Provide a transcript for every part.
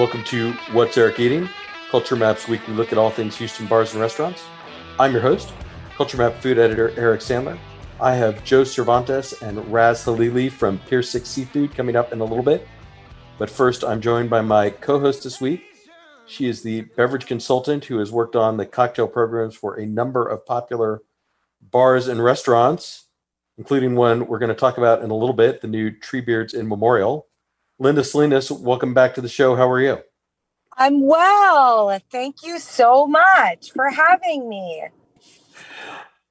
Welcome to What's Eric Eating, Culture Map's weekly look at all things Houston bars and restaurants. I'm your host, Culture Map food editor Eric Sandler. I have Joe Cervantez and Raz Halili from Pier 6 Seafood coming up in a little bit. But first, I'm joined by my co host this week. She is the beverage consultant who has worked on the cocktail programs for a number of popular bars and restaurants, including one we're going to talk about in a little bit the new Treebeards in Memorial. Linda Salinas, welcome back to the show. How are you? I'm well. Thank you so much for having me.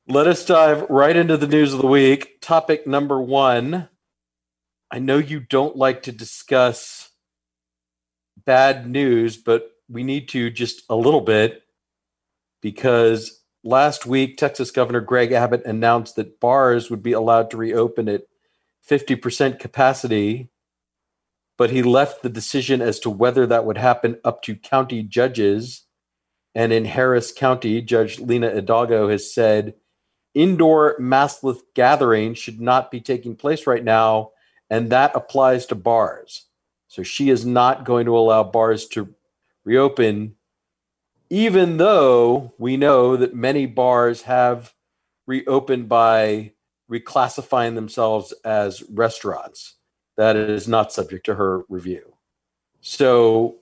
Let us dive right into the news of the week. Topic number one. I know you don't like to discuss bad news, but we need to just a little bit because last week, Texas Governor Greg Abbott announced that bars would be allowed to reopen at 50% capacity but he left the decision as to whether that would happen up to county judges. And in Harris County, Judge Lina Hidalgo has said indoor maskless gatherings should not be taking place right now, and that applies to bars. So she is not going to allow bars to reopen, even though we know that many bars have reopened by reclassifying themselves as restaurants that is not subject to her review. So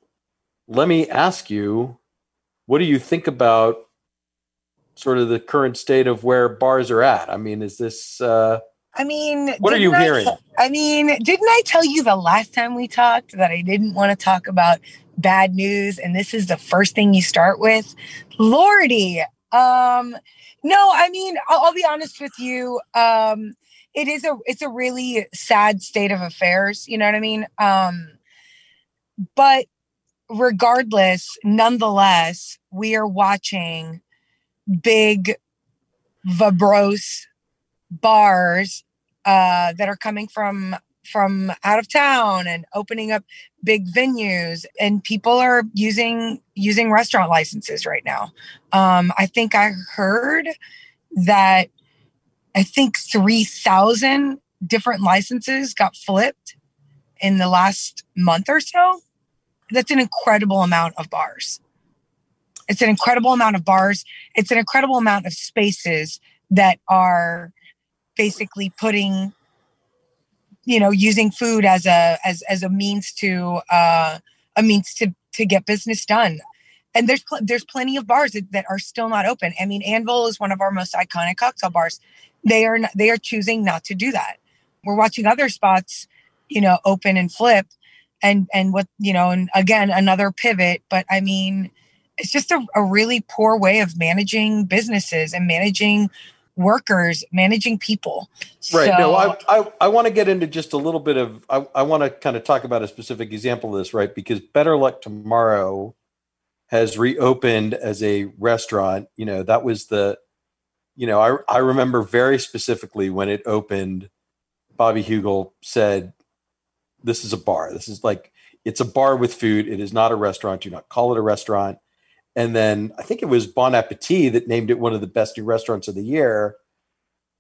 let me ask you, what do you think about sort of the current state of where bars are at? I mean, is this uh I mean, what are you I, hearing? I mean, didn't I tell you the last time we talked that I didn't want to talk about bad news and this is the first thing you start with? Lordy. Um no, I mean, I'll, I'll be honest with you. Um it is a it's a really sad state of affairs you know what i mean? Um but regardless nonetheless we are watching big vibros bars uh that are coming from from out of town and opening up big venues and people are using using restaurant licenses right now. Um i think i heard that I think 3,000 different licenses got flipped in the last month or so. That's an incredible amount of bars. It's an incredible amount of bars. It's an incredible amount of spaces that are basically putting you know using food as a as as a means to uh a means to to get business done and there's pl- there's plenty of bars that, that, are still not open. I mean, Anvil is one of our most iconic cocktail bars. They are not, they are choosing not to do that. We're watching other spots, you know, open and flip, and and what you know, and again another pivot. But I mean, it's just a, a really poor way of managing businesses and managing workers, managing people. Right. So, no, I, I, I want to get into just a little bit of, I, I want to kind of talk about a specific example of this, right? Because Better Luck Tomorrow has reopened as a restaurant. You know, that was the, you know, I, I remember very specifically when it opened, Bobby Hugel said, This is a bar. This is like, it's a bar with food. It is not a restaurant. Do not call it a restaurant. And then I think it was Bon Appetit that named it one of the best new restaurants of the year.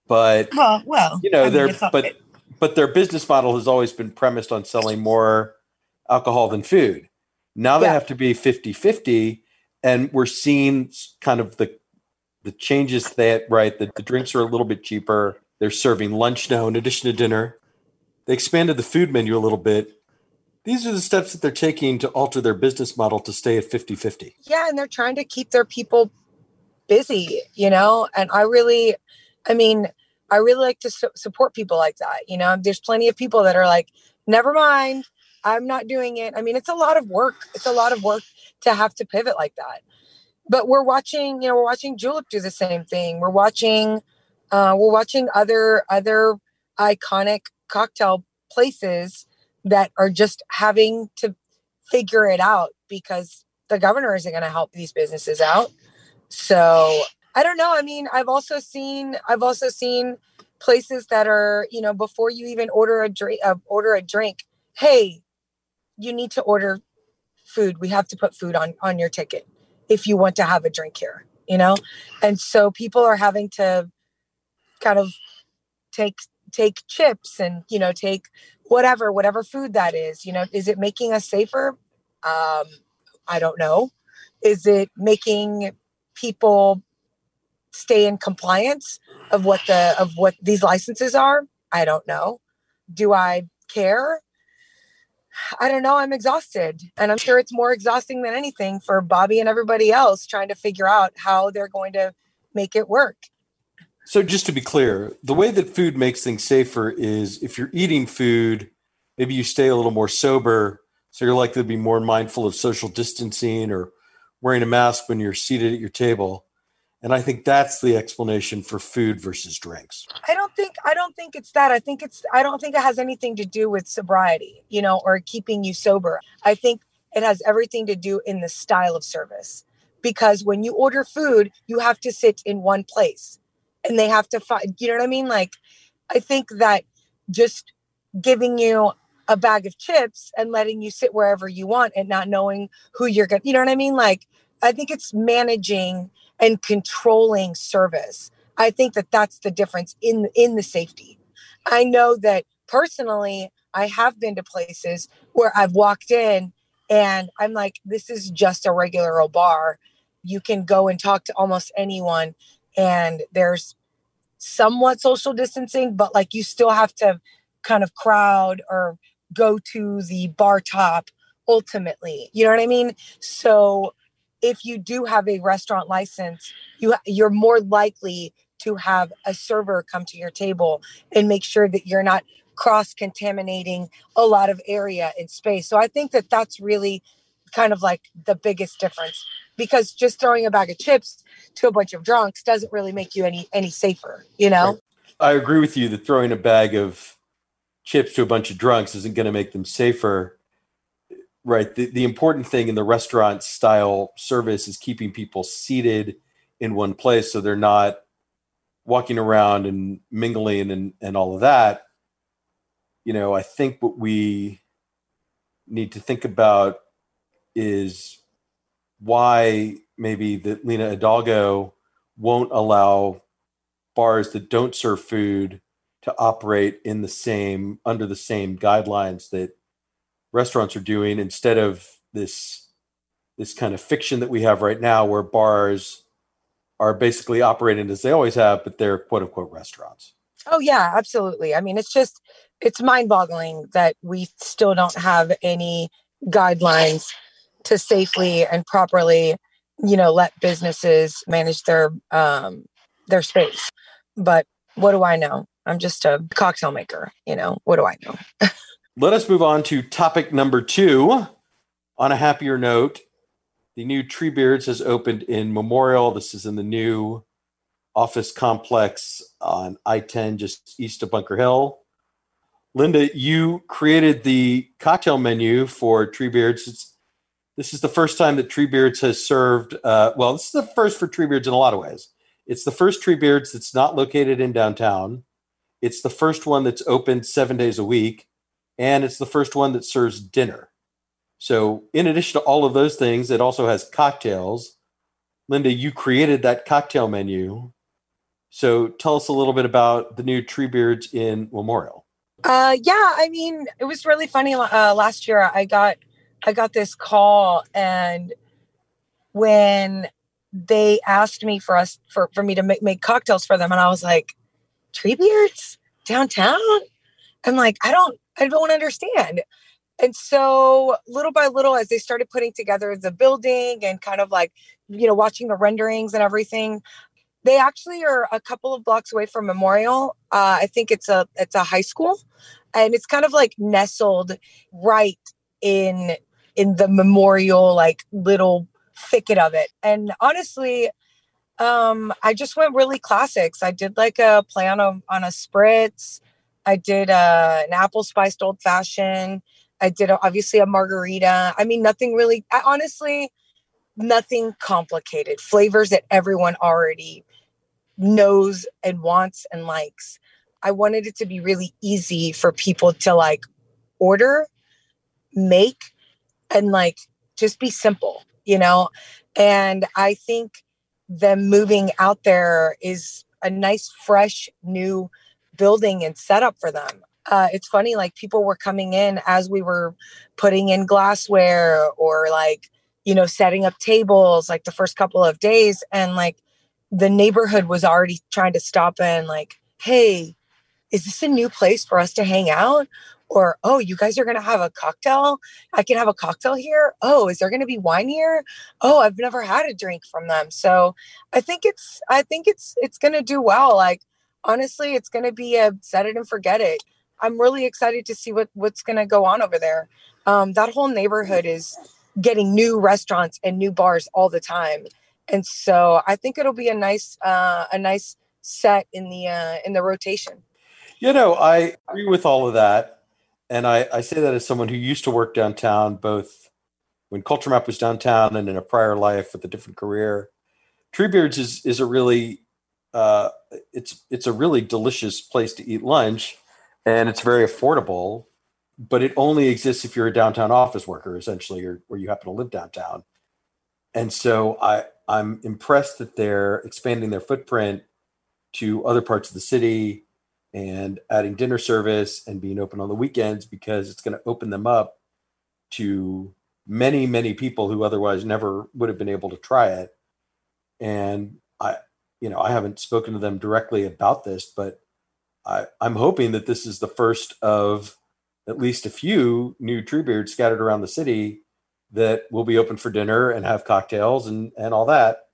But well, well you know, I mean, their but but their business model has always been premised on selling more alcohol than food. Now they yeah. have to be 50 50. And we're seeing kind of the the changes that, right, that the drinks are a little bit cheaper. They're serving lunch now in addition to dinner. They expanded the food menu a little bit. These are the steps that they're taking to alter their business model to stay at 50 50. Yeah. And they're trying to keep their people busy, you know? And I really, I mean, I really like to su- support people like that. You know, there's plenty of people that are like, never mind, I'm not doing it. I mean, it's a lot of work. It's a lot of work to have to pivot like that. But we're watching, you know, we're watching Julep do the same thing. We're watching, uh, we're watching other other iconic cocktail places that are just having to figure it out because the governor isn't going to help these businesses out. So I don't know. I mean, I've also seen I've also seen places that are you know before you even order a drink uh, order a drink. Hey, you need to order food. We have to put food on on your ticket if you want to have a drink here, you know? And so people are having to kind of take take chips and, you know, take whatever whatever food that is, you know, is it making us safer? Um, I don't know. Is it making people stay in compliance of what the of what these licenses are? I don't know. Do I care? I don't know. I'm exhausted. And I'm sure it's more exhausting than anything for Bobby and everybody else trying to figure out how they're going to make it work. So, just to be clear, the way that food makes things safer is if you're eating food, maybe you stay a little more sober. So, you're likely to be more mindful of social distancing or wearing a mask when you're seated at your table and i think that's the explanation for food versus drinks. I don't think i don't think it's that. I think it's i don't think it has anything to do with sobriety you know or keeping you sober. I think it has everything to do in the style of service. Because when you order food you have to sit in one place and they have to find you know what i mean? Like i think that just giving you a bag of chips and letting you sit wherever you want and not knowing who you're going to you know what i mean? Like i think it's managing and controlling service. I think that that's the difference in in the safety. I know that personally I have been to places where I've walked in and I'm like this is just a regular old bar. You can go and talk to almost anyone and there's somewhat social distancing but like you still have to kind of crowd or go to the bar top ultimately. You know what I mean? So if you do have a restaurant license, you you're more likely to have a server come to your table and make sure that you're not cross contaminating a lot of area and space. So I think that that's really kind of like the biggest difference because just throwing a bag of chips to a bunch of drunks doesn't really make you any any safer, you know? I agree with you that throwing a bag of chips to a bunch of drunks isn't going to make them safer right. The, the important thing in the restaurant style service is keeping people seated in one place so they're not walking around and mingling and, and all of that. You know i think what we need to think about is why maybe that lina hidalgo won't allow bars that don't serve food to operate in the same under the same guidelines that restaurants are doing instead of this this kind of fiction that we have right now where bars are basically operating as they always have but they're quote unquote restaurants. Oh yeah absolutely. I mean it's just it's mind-boggling that we still don't have any guidelines to safely and properly you know let businesses manage their um their space. But what do i know? I'm just a cocktail maker you know? What do i know Let us move on to topic number two. On a happier note, the new Treebeards has opened in Memorial. This is in the new office complex on I 10, just east of Bunker Hill. Linda, you created the cocktail menu for Treebeards. It's, this is the first time that Treebeards has served. Uh, well, this is the first for Treebeards in a lot of ways. It's the first Treebeards that's not located in downtown. It's the first one that's open seven days a week and it's the first one that serves dinner. So, in addition to all of those things, it also has cocktails. Linda, you created that cocktail menu. So, tell us a little bit about the new Treebeards in Memorial. Uh, yeah, I mean, it was really funny. Uh, last year, I got I got this call, and when they asked me for us for for me to make, make cocktails for them, and I was like, Treebeards downtown. I'm like, I don't I don't understand. And so little by little, as they started putting together the building and kind of like, you know, watching the renderings and everything, they actually are a couple of blocks away from Memorial. Uh, I think it's a it's a high school, and it's kind of like nestled right in in the Memorial like little thicket of it. And honestly, um, I just went really classics. I did like a play on a on a spritz. I did uh, an apple spiced old fashioned. I did a, obviously a margarita. I mean, nothing really, I, honestly, nothing complicated. Flavors that everyone already knows and wants and likes. I wanted it to be really easy for people to like order, make, and like just be simple, you know? And I think them moving out there is a nice, fresh, new building and setup for them. uh, it's funny, like people were coming in as we were putting in glassware or like, you know, setting up tables like the first couple of days. And like the neighborhood was already trying to stop in, like, hey, is this a new place for us to hang out? Or, oh, you guys are going to have a cocktail? I can have a cocktail here. Oh, is there going to be wine here? Oh, I've never had a drink from them. So I think it's, I think it's, it's going to do well. Like, honestly, it's going to be a set it and forget it. I'm really excited to see what what's going to go on over there. Um, that whole neighborhood is getting new restaurants and new bars all the time, and so I think it'll be a nice uh, a nice set in the uh, in the rotation. You know, I agree with all of that, and I, I say that as someone who used to work downtown, both when Culture Map was downtown and in a prior life with a different career. Treebeards is is a really uh, it's it's a really delicious place to eat lunch and it's very affordable but it only exists if you're a downtown office worker essentially or where you happen to live downtown. And so i i'm impressed that they're expanding their footprint to other parts of the city and adding dinner service and being open on the weekends because it's going to open them up to many many people who otherwise never would have been able to try it. And i you know i haven't spoken to them directly about this but I, I'm hoping that this is the first of at least a few new Treebeards scattered around the city that will be open for dinner and have cocktails and, and all that.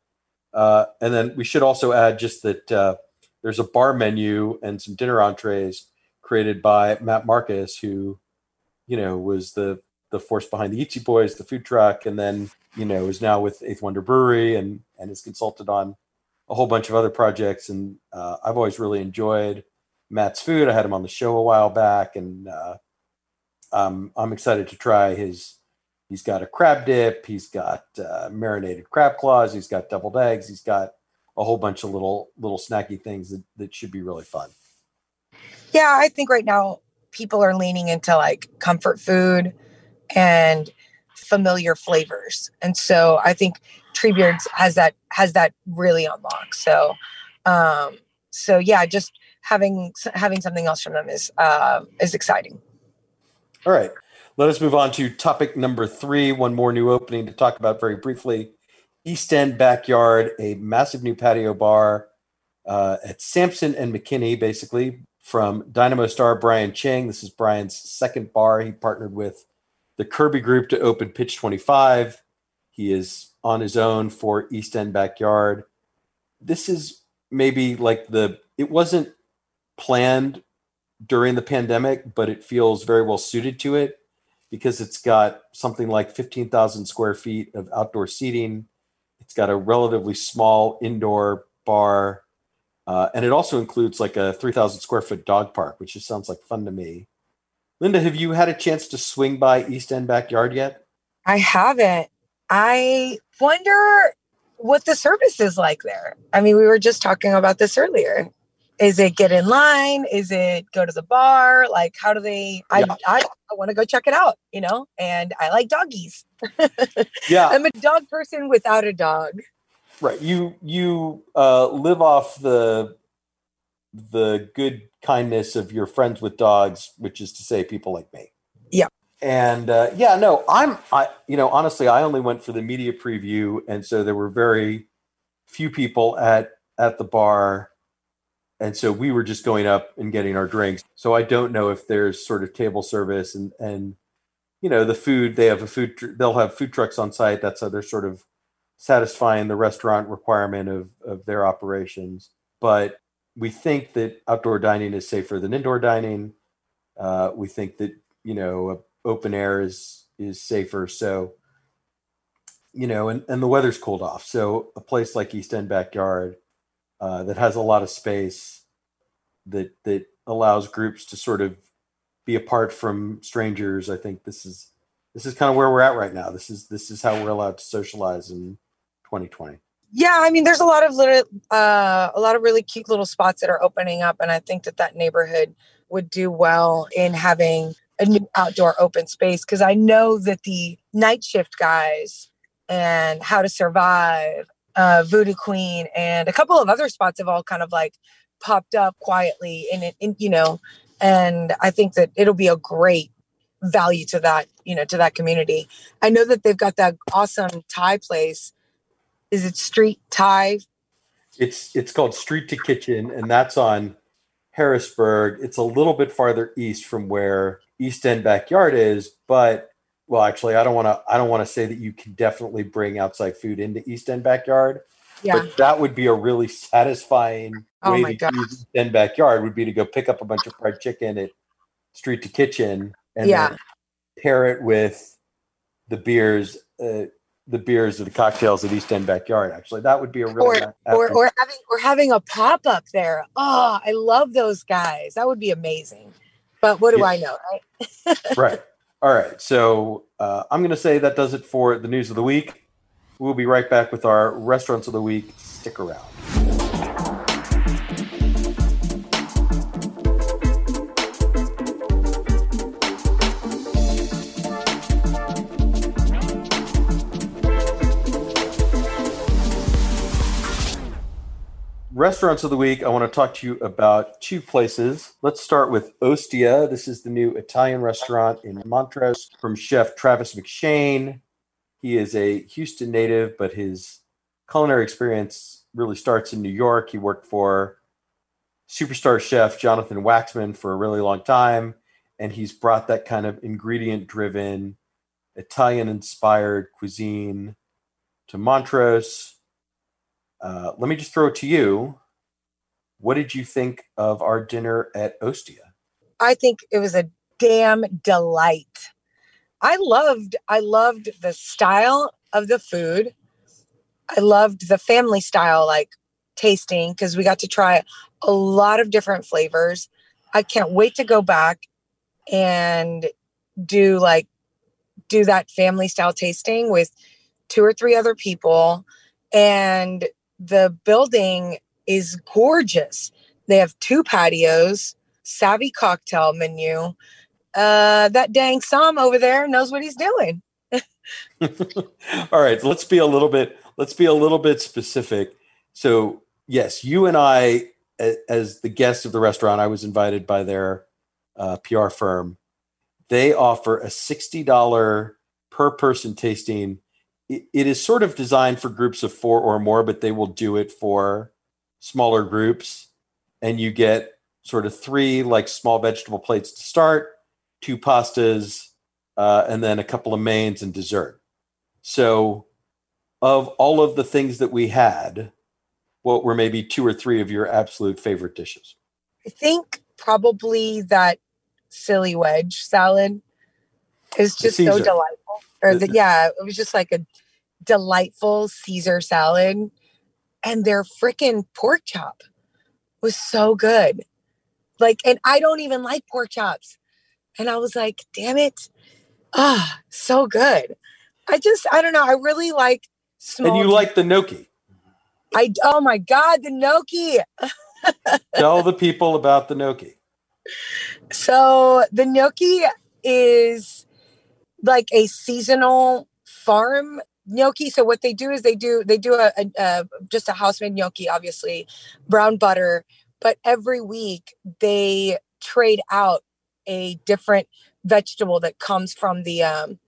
Uh, and then we should also add just that uh, there's a bar menu and some dinner entrees created by Matt Marcus, who, you know, was the the force behind the Eatsie Boys, the food truck, and then you know is now with Eighth Wonder Brewery and and has consulted on a whole bunch of other projects. And uh, I've always really enjoyed Matt's food. I had him on the show a while back, and uh, um, I'm excited to try his. He's got a crab dip. He's got uh, marinated crab claws. He's got deviled eggs. He's got a whole bunch of little little snacky things that, that should be really fun. Yeah, I think right now people are leaning into like comfort food and familiar flavors, and so I think Treebeards has that has that really unlocked. So, um, so yeah, just having having something else from them is uh, is exciting. All right, let us move on to topic number three. One more new opening to talk about very briefly. East End Backyard, a massive new patio bar uh, at Sampson and McKinney, basically from Dynamo star Brian Ching. This is Brian's second bar. He partnered with the Kirby Group to open Pitch 25. He is on his own for East End Backyard. This is maybe like the, it wasn't planned during the pandemic, but it feels very well suited to it because it's got something like 15,000 square feet of outdoor seating. It's got a relatively small indoor bar. Uh, and it also includes like a 3,000 square foot dog park, which just sounds like fun to me. Linda, have you had a chance to swing by East End Backyard yet? I haven't. I wonder what the service is like there. I mean, we were just talking about this earlier is it get in line is it go to the bar like how do they i yeah. i, I want to go check it out you know and i like doggies yeah i'm a dog person without a dog right you you uh live off the the good kindness of your friends with dogs which is to say people like me. Yeah. And uh, yeah no i'm i you know honestly i only went for the media preview and so there were very few people at at the bar. And so we were just going up and getting our drinks. So i don't know if there's sort of table service and and you know the food they have a food tr- they'll have food trucks on site. That's how they're sort of satisfying the restaurant requirement of of their operations. But we think that outdoor dining is safer than indoor dining uh, we think that you know open air is is safer so you know and, and the weather's cooled off so a place like east end backyard uh, that has a lot of space that that allows groups to sort of be apart from strangers. I think this is this is kind of where we're at right now. This is this is how we're allowed to socialize in 2020. Yeah, I mean, there's a lot of little, uh, a lot of really cute little spots that are opening up, and I think that that neighborhood would do well in having a new outdoor open space because I know that the night shift guys and how to survive uh, Voodoo Queen, and a couple of other spots have all kind of like popped up quietly in, in you know and I think that it'll be a great value to that you know to that community. I know that they've got that awesome Thai place. Is it Street Thai? It's it's called Street to Kitchen, and that's on Harrisburg. It's a little bit farther east from where East End Backyard is, but well, actually, I don't want to. I don't want to say that you can definitely bring outside food into East End Backyard. Yeah. But that would be a really satisfying oh way to use East End Backyard. Would be to go pick up a bunch of fried chicken at Street to Kitchen and yeah. pair it with the beers. Uh, the beers or the cocktails at East End Backyard. Actually, that would be a really or, nice or, or having or having a pop up there. Oh, I love those guys. That would be amazing. But what do yeah. I know, right? right. All right. So uh, I'm going to say that does it for the news of the week. We'll be right back with our restaurants of the week. Stick around. Restaurants of the week, I want to talk to you about two places. Let's start with Ostia. This is the new Italian restaurant in Montrose from chef Travis McShane. He is a Houston native, but his culinary experience really starts in New York. He worked for superstar chef Jonathan Waxman for a really long time, and he's brought that kind of ingredient driven, Italian inspired cuisine to Montrose uh, let me just throw it to you. What did you think of our dinner at Ostia? I think it was a damn delight. I loved I loved the style of the food. I loved the family style like tasting because we got to try a lot of different flavors. I can't wait to go back and do like do that family style tasting with two or three other people and the building is gorgeous. They have two patios, savvy cocktail menu. Uh, that dang Sam over there knows what he's doing. All right, let's be a little bit let's be a little bit specific. So, yes, you and I as the guest of the restaurant, I was invited by their uh, PR firm. They offer a $60 per person tasting it is sort of designed for groups of four or more, but they will do it for smaller groups. And you get sort of three like small vegetable plates to start, two pastas, uh, and then a couple of mains and dessert. So, of all of the things that we had, what were maybe two or three of your absolute favorite dishes? I think probably that silly wedge salad is just so delightful. Or the, yeah, it was just like a delightful Caesar salad. And their freaking pork chop was so good. Like, and I don't even like pork chops. And I was like, damn it. Ah, oh, so good. I just, I don't know. I really like small. And you like the gnocchi. I, oh my God, the gnocchi. Tell the people about the gnocchi. So the gnocchi is like a seasonal farm gnocchi. So what they do is they do they do a, a, a just a house made gnocchi, obviously brown butter, but every week they trade out a different vegetable that comes from the um,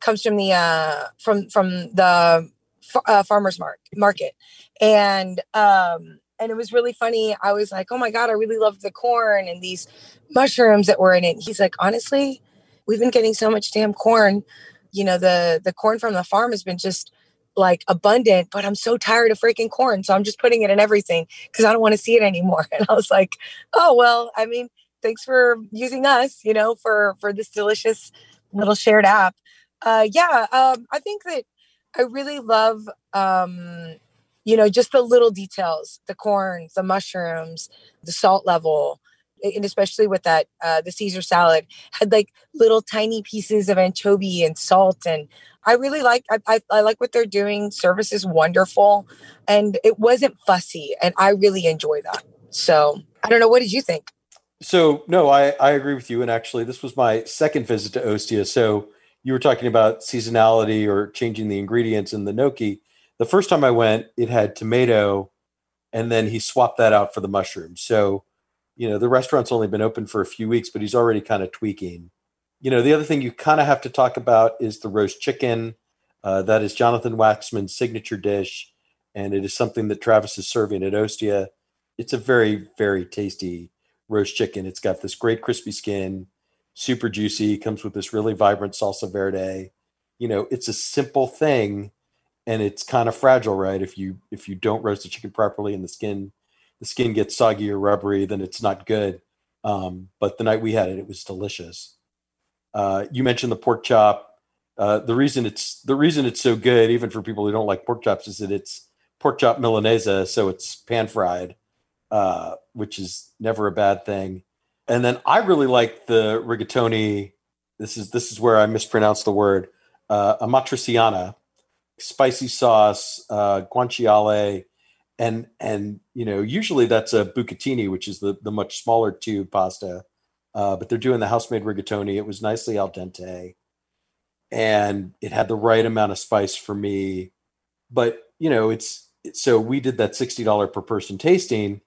comes from the uh, from from the uh, farmers mark, market, and um, and it was really funny. I was like, oh my god, I really love the corn and these mushrooms that were in it. He's like, honestly, we've been getting so much damn corn. You know the the corn from the farm has been just like abundant but i'm so tired of freaking corn so i'm just putting it in everything because i don't want to see it anymore. And i was like oh well i mean thanks for using us you know for for this delicious little shared app. Uh yeah um i think that i really love um you know just the little details the corn the mushrooms the salt level and especially with that uh, the Caesar salad had like little tiny pieces of anchovy and salt and I really like I, I, I, like what they're doing. Service is wonderful and it wasn't fussy and I really enjoy that. So I don't know. What did you think? So no, I, I agree with you. And actually this was my second visit to Ostia. So you were talking about seasonality or changing the ingredients in the gnocchi. The first time I went, it had tomato and then he swapped that out for the mushrooms. So you know, the restaurant's only been open for a few weeks, but he's already kind of tweaking. You know, the other thing you kind of have to talk about is the roast chicken. Uh, that is Jonathan Waxman's signature dish, and it is something that Travis is serving at Ostia. It's a very, very tasty roast chicken. It's got this great crispy skin, super juicy, comes with this really vibrant salsa verde. You know, it's a simple thing and it's kind of fragile, right? If you if you don't roast the chicken properly and the skin the skin gets soggy or rubbery, then it's not good. Um, but the night we had it, it was delicious. Uh, you mentioned the pork chop. Uh, the reason it's the reason it's so good, even for people who don't like pork chops, is that it's pork chop milanese, so it's pan fried, uh, which is never a bad thing. And then I really like the rigatoni. This is this is where I mispronounced the word uh, amatriciana, spicy sauce, uh, guanciale, and and you know usually that's a bucatini which is the the much smaller tube pasta uh, but they're doing the house made rigatoni. It was nicely al dente and it had the right amount of spice for me. But you know it's so we did that $60 per person tasting.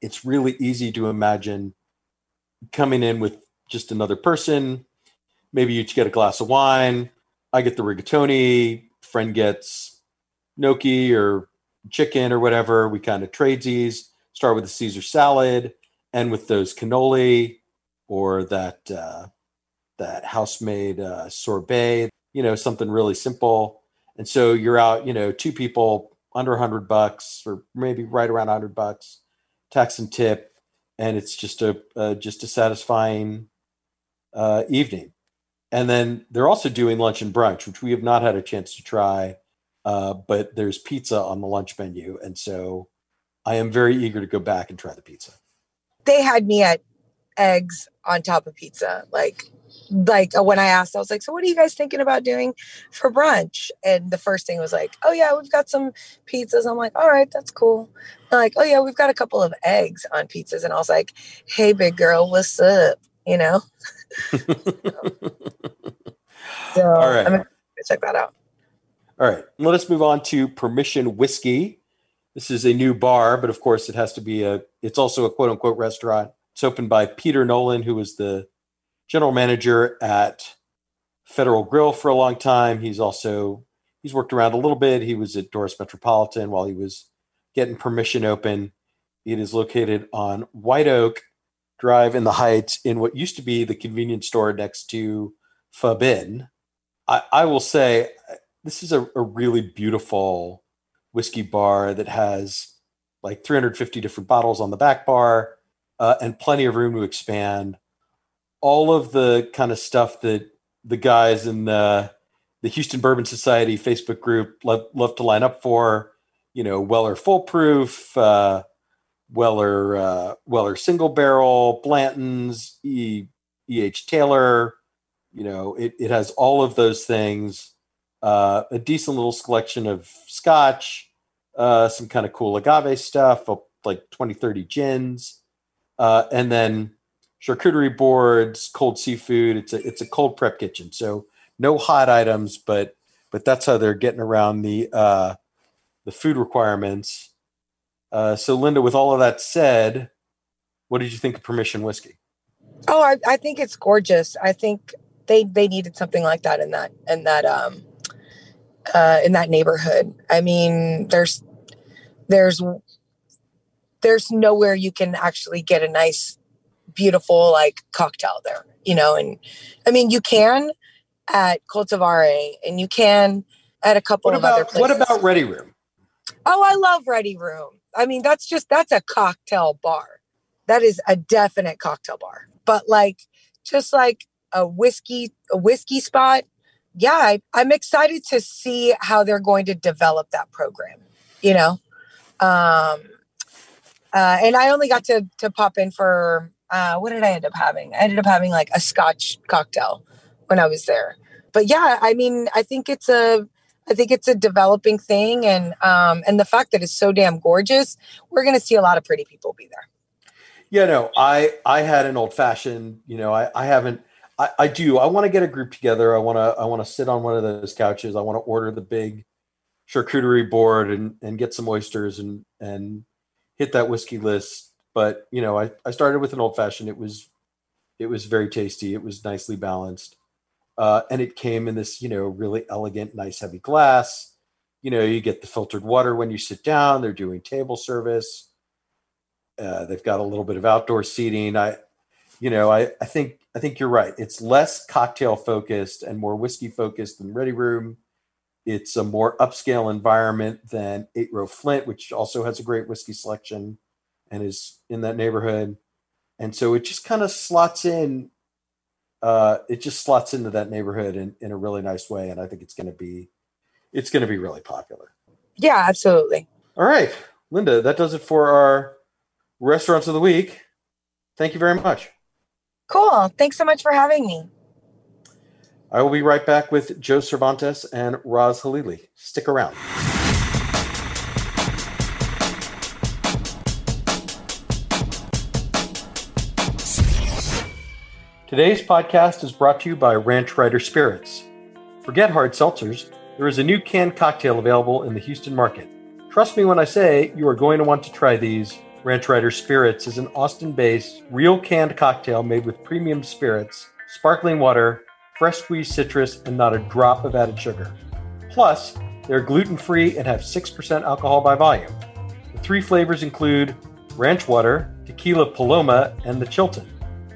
It's really easy to imagine coming in with just another person. Maybe you get a glass of wine. I get the rigatoni. Friend gets gnocchi or chicken or whatever. We kind of trade these, start with the Caesar salad, and with those cannoli or that uh, that house made uh, sorbet. You know, something really simple. And so you're out, you know, two people under hundred bucks or maybe right around hundred bucks, tax and tip, and it's just a uh, just a satisfying uh, evening. And then they're also doing lunch and brunch, which we have not had a chance to try. Uh, but there's pizza on the lunch menu, and so I am very eager to go back and try the pizza. They had me at eggs on top of pizza, like like uh, when I asked, I was like, "So what are you guys thinking about doing for brunch?" And the first thing was like, "Oh yeah, we've got some pizzas." I'm like, "All right, that's cool." They're like, "Oh yeah, we've got a couple of eggs on pizzas," and I was like, "Hey, big girl, what's up?" You know. so, All right. I'm gonna check that out. All right, let us move on to Permission Whiskey. This is a new bar, but of course, it has to be a. It's also a quote unquote restaurant. It's opened by Peter Nolan, who was the general manager at Federal Grill for a long time. He's also he's worked around a little bit. He was at Doris Metropolitan while he was getting Permission open. It is located on White Oak Drive in the Heights in what used to be the convenience store next to Pho Bin. I, I will say this is a, a really beautiful whiskey bar that has like 350 different bottles on the back bar uh, and plenty of room to expand. All of the kind of stuff that the guys in the the Houston Bourbon Society Facebook group love, love to line up for, you know, Weller Full Proof, uh, Weller uh, Weller Single Barrel, Blanton's, E. E. H. Taylor. You know, it, it has all of those things uh, a decent little selection of scotch, uh, some kind of cool agave stuff, like 20, 30 gins, uh, and then charcuterie boards, cold seafood. It's a it's a cold prep kitchen, so no hot items, but but that's how they're getting around the uh, the food requirements. Uh, so, Linda, with all of that said, what did you think of Permission Whiskey? Oh, I, I think it's gorgeous. I think they they needed something like that in that in that um uh, in that neighborhood. I mean, there's there's there's nowhere you can actually get a nice, beautiful like cocktail there, you know. And I mean, you can at Coltivare, and you can at a couple what of about, other places. What about Ready Room? Oh, I love Ready Room. I mean, that's just that's a cocktail bar. That is a definite cocktail bar. But like, just like a whiskey, a whiskey spot yeah, I, I'm excited to see how they're going to develop that program. You know, um, uh, and I only got to to pop in for uh, what did I end up having? I ended up having like a Scotch cocktail when I was there. But yeah, I mean, I think it's a I think it's a developing thing, and um, and the fact that it's so damn gorgeous, we're going to see a lot of pretty people be there. Yeah, no, I I had an old fashioned. You know, I I haven't I, I do. I want to get a group together. I want to. I want to sit on one of those couches. I want to order the big charcuterie board and and get some oysters and and hit that whiskey list. but you know, I, I started with an old fashioned. It was it was very tasty. It was nicely balanced. Uh, and it came in this, you know, really elegant, nice, heavy glass. You know, you get the filtered water when you sit down. They're doing table service. Uh, they've got a little bit of outdoor seating. I, you know, I, I think I think you're right. It's less cocktail focused and more whiskey focused than Ready Room. It's a more upscale environment than Eight Row Flint, which also has a great whiskey selection and is in that neighborhood. And so it just kind of slots in. Uh, it just slots into that neighborhood in, in a really nice way, and I think it's going to be, it's going to be really popular. Yeah, absolutely. All right, Linda, that does it for our restaurants of the week. Thank you very much. Cool. Thanks so much for having me. I will be right back with Joe Cervantez and Raz Halili. Stick around. Today's podcast is brought to you by Ranch Rider Spirits. Forget hard seltzers. There is a new canned cocktail available in the Houston market. Trust me when I say you are going to want to try these. Ranch Rider Spirits is an Austin based, real canned cocktail made with premium spirits, sparkling water, fresh squeezed citrus, and not a drop of added sugar. Plus, they're gluten free and have 6% alcohol by volume. The three flavors include ranch water, tequila paloma, and the Chilton.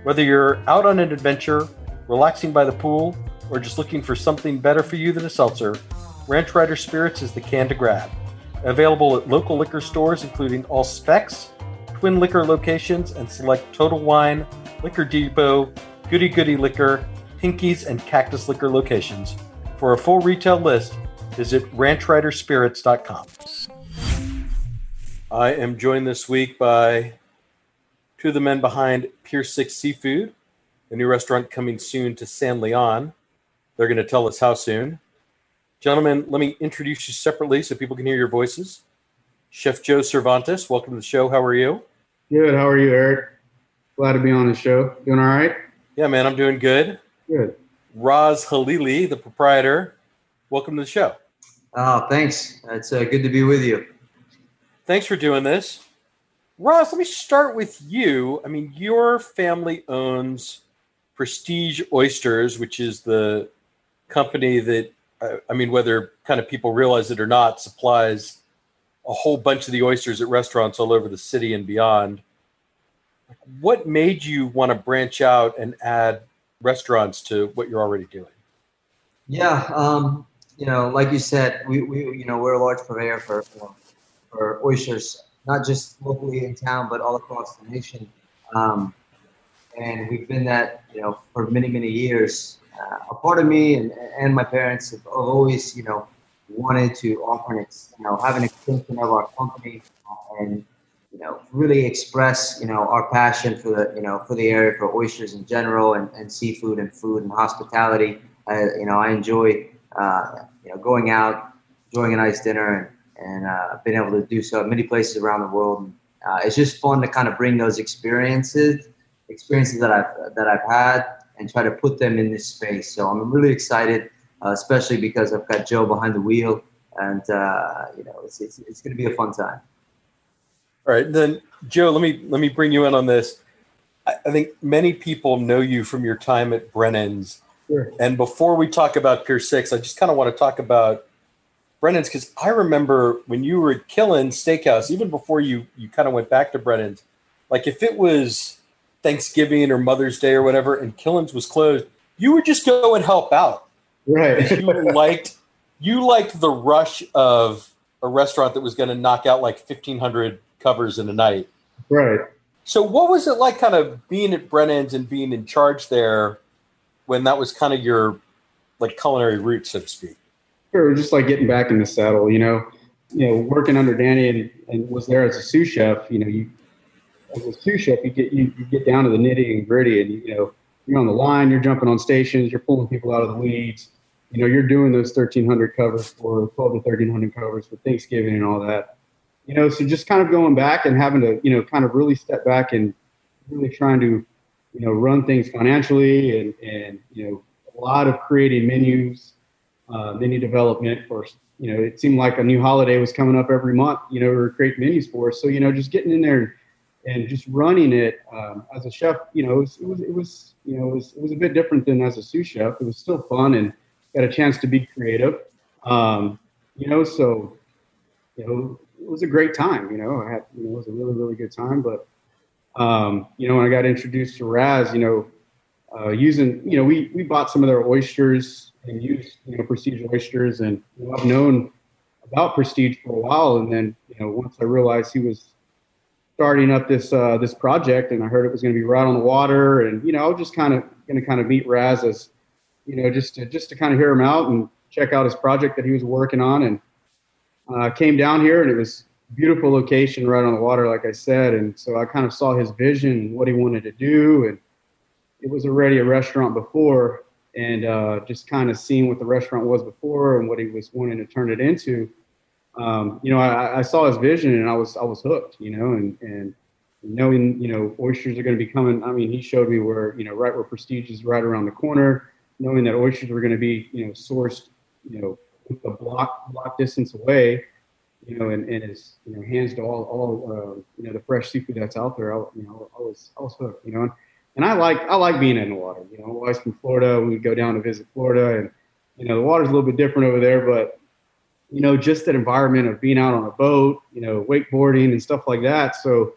Whether you're out on an adventure, relaxing by the pool, or just looking for something better for you than a seltzer, Ranch Rider Spirits is the can to grab. Available at local liquor stores, including all Spec's, Twin Liquor locations, and select Total Wine, Liquor Depot, Goody Goody Liquor, Pinkies, and Cactus Liquor locations. For a full retail list, visit ranchriderspirits.com. I am joined this week by two of the men behind Pier 6 Seafood, a new restaurant coming soon to San Leon. They're going to tell us how soon. Gentlemen, let me introduce you separately so people can hear your voices. Chef Joe Cervantez, welcome to the show. How are you? Good. How are you, Eric? Glad to be on the show. Doing all right? Yeah, man, I'm doing good. Good. Raz Halili, the proprietor, welcome to the show. Oh, thanks. It's uh, good to be with you. Thanks for doing this. Raz, let me start with you. I mean, your family owns Prestige Oysters, which is the company that, uh, I mean, whether kind of people realize it or not, supplies a whole bunch of the oysters at restaurants all over the city and beyond. What made you want to branch out and add restaurants to what you're already doing? Yeah, um, you know, like you said, we, we you know we're a large purveyor for for oysters, not just locally in town, but all across the nation. Um, and we've been that you know for many many years. Uh, a part of me and, and my parents have always you know wanted to offer an ex, you know have an extension of our company and you know really express you know our passion for the you know for the area for oysters in general and, and seafood and food and hospitality. Uh, you know I enjoy uh, you know going out, enjoying a nice dinner and and uh, been able to do so at many places around the world. And, uh, it's just fun to kind of bring those experiences experiences that I've that I've had and try to put them in this space. So I'm really excited uh, especially because I've got Joe behind the wheel, and uh, you know it's it's, it's going to be a fun time. All right, then Joe, let me let me bring you in on this. I, I think many people know you from your time at Brennan's. Sure. And before we talk about Pier Six, I just kind of want to talk about Brennan's because I remember when you were at Killen's Steakhouse, even before you you kind of went back to Brennan's. Like if it was Thanksgiving or Mother's Day or whatever, and Killen's was closed, you would just go and help out. Right. you liked you liked the rush of a restaurant that was going to knock out like fifteen hundred covers in a night. Right. So what was it like kind of being at Brennan's and being in charge there when that was kind of your like culinary route, so to speak? Sure, just like getting back in the saddle, you know, you know, working under Danny and, and was there as a sous chef, you know, you as a sous chef, you get you, you get down to the nitty and gritty and you know, you're on the line, you're jumping on stations, you're pulling people out of the weeds. You know, you're doing those 1,300 covers for 12 to 1,300 covers for Thanksgiving and all that. You know, so just kind of going back and having to, you know, kind of really step back and really trying to, you know, run things financially and, and you know, a lot of creating menus, uh, menu development for, you know, it seemed like a new holiday was coming up every month, you know, we were creating menus for us. So, you know, just getting in there and just running it um, as a chef, you know, it was, it was, it was, you know, it was, it was a bit different than as a sous chef. It was still fun and got a chance to be creative. Um, you know, so, you know, it was a great time, you know, I had, you know, it was a really, really good time, but, um, you know, when I got introduced to Raz, you know, uh, using, you know, we, we bought some of their oysters and used, you know, Prestige oysters and you know, I've known about Prestige for a while. And then, you know, once I realized he was starting up this uh, this project, and I heard it was going to be right on the water, and you know, just kind of going to kind of meet Raz as, you know, just to just to kind of hear him out and check out his project that he was working on, and uh, came down here, and it was beautiful location right on the water, like I said, and so I kind of saw his vision what he wanted to do, and it was already a restaurant before, and uh, just kind of seeing what the restaurant was before and what he was wanting to turn it into um, you know, I, I, saw his vision and I was I was hooked, you know, and and knowing you know oysters are going to be coming. I mean, he showed me where you know right where Prestige is right around the corner, knowing that oysters were going to be you know sourced, you know, a block block distance away, you know, and, and his you know hands to all all uh, you know the fresh seafood that's out there. I, you know, I was I was hooked, you know, and, and I like I like being in the water. You know, I was from Florida. We would go down to visit Florida, and you know the water's a little bit different over there, but you know, just that environment of being out on a boat, you know, wakeboarding and stuff like that. So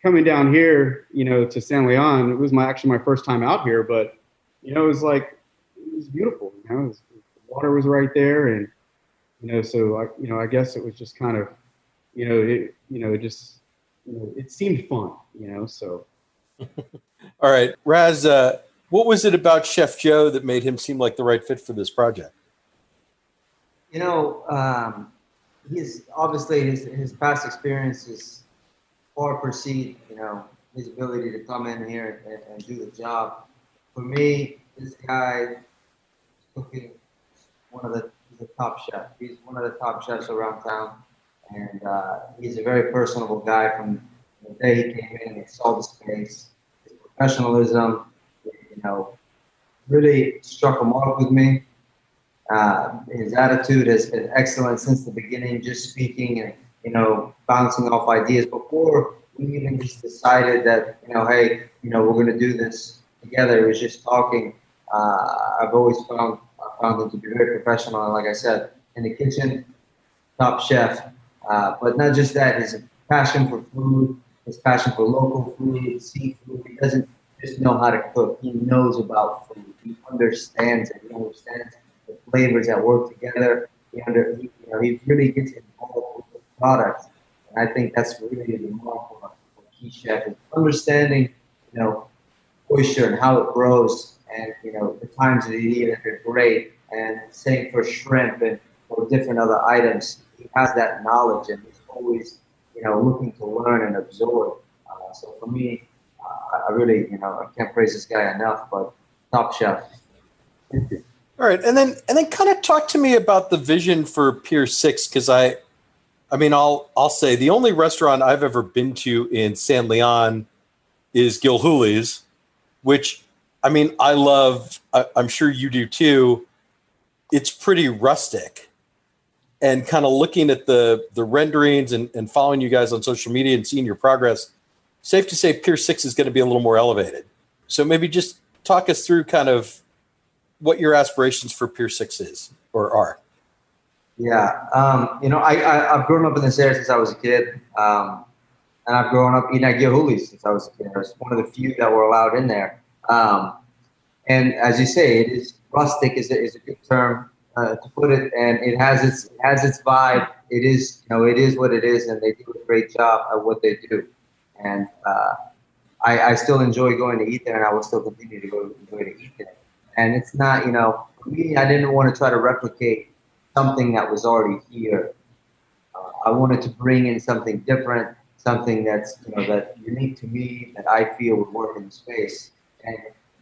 coming down here, you know, to San Leon, it was my actually my first time out here, but you know, it was like it was beautiful. You know, was, the water was right there, and you know, so I, you know, I guess it was just kind of, you know, it, you know, it just, you know, it seemed fun, you know, so. All right, Raz, uh, what was it about Chef Joe that made him seem like the right fit for this project? You know, um, he's obviously his, his past experiences far precede, you know, his ability to come in here and, and do the job. For me, this guy cooking one of the, the top chef. He's one of the top chefs around town, and uh, he's a very personable guy. From the day he came in, he saw the space, his professionalism, you know, really struck a mark with me. Uh, his attitude has been excellent since the beginning, just speaking and you know bouncing off ideas before we even just decided that you know hey you know we're going to do this together. It was just talking. Uh, I've always found I found him to be very professional and like I said in the kitchen, top chef. Uh, but not just that, his passion for food, his passion for local food, seafood. He doesn't just know how to cook. He knows about food. He understands it. He understands the flavors that work together. He under, he, you know, he really gets involved with the product, and I think that's really the mark for a key chef is understanding, you know, oyster and how it grows, and you know the times that you eat it are great, and same for shrimp and or different other items. He has that knowledge, and he's always, you know, looking to learn and absorb. Uh, so for me, uh, I really, you know, I can't praise this guy enough, but top chef. All right, and then and then kind of talk to me about the vision for Pier Six because I, I mean, I'll I'll say the only restaurant I've ever been to in San Leon is Gilhooly's, which I mean I love. I, I'm sure you do too. It's pretty rustic, and kind of looking at the the renderings and, and following you guys on social media and seeing your progress. Safe to say, Pier Six is going to be a little more elevated. So maybe just talk us through kind of what your aspirations for Pier Six is or are. Yeah, um, you know, I, I have grown up in this area since I was a kid, um, and I've grown up eating at Gilhooly's since I was a kid. I was one of the few that were allowed in there. Um, and as you say, it is rustic is a, is a good term uh, to put it, and it has its it has its vibe. It is you know it is what it is, and they do a great job at what they do. And uh, I, I still enjoy going to eat there, and I will still continue to go enjoy to eat there. And it's not, you know, me, I didn't want to try to replicate something that was already here. Uh, I wanted to bring in something different, something that's, you know, that unique to me that I feel would work in the space. And,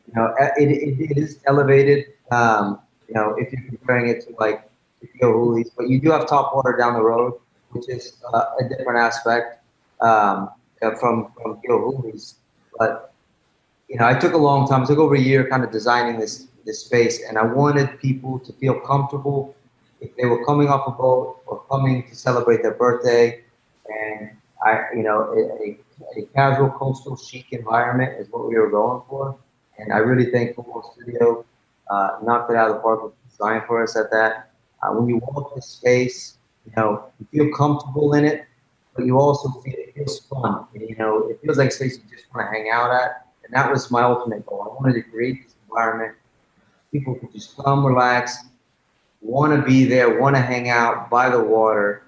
you know, it, it, it is elevated, um, you know, if you're comparing it to like Gilhooly's, but you do have Topwater down the road, which is uh, a different aspect um, from, from Gilhooly's. But you know, I took a long time. It took over a year, kind of designing this this space, and I wanted people to feel comfortable if they were coming off a boat or coming to celebrate their birthday, and I, you know, a, a, casual coastal chic environment is what we were going for. And I really think Football Studio uh, knocked it out of the park with design for us at that. Uh, when you walk the space, you know, you feel comfortable in it, but you also feel it feels fun. And, you know, it feels like a space you just want to hang out at. And that was my ultimate goal. I wanted to create this environment. People could just come, relax, want to be there, want to hang out by the water,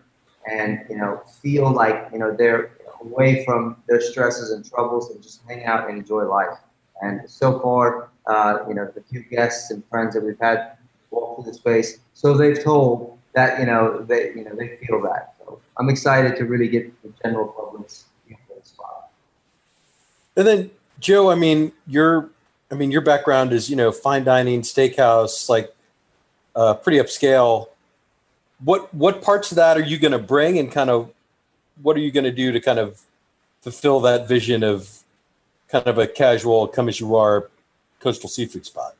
and you know, feel like you know they're away from their stresses and troubles and just hang out and enjoy life. And so far, uh, you know, the few guests and friends that we've had walk through the space, so they've told that you know they you know they feel that. So I'm excited to really get the general public's spot. And then Joe, I mean, your I mean your background is you know fine dining, steakhouse, like uh, pretty upscale. What what parts of that are you going to bring, and kind of what are you going to do to kind of fulfill that vision of kind of a casual, come as you are, coastal seafood spot?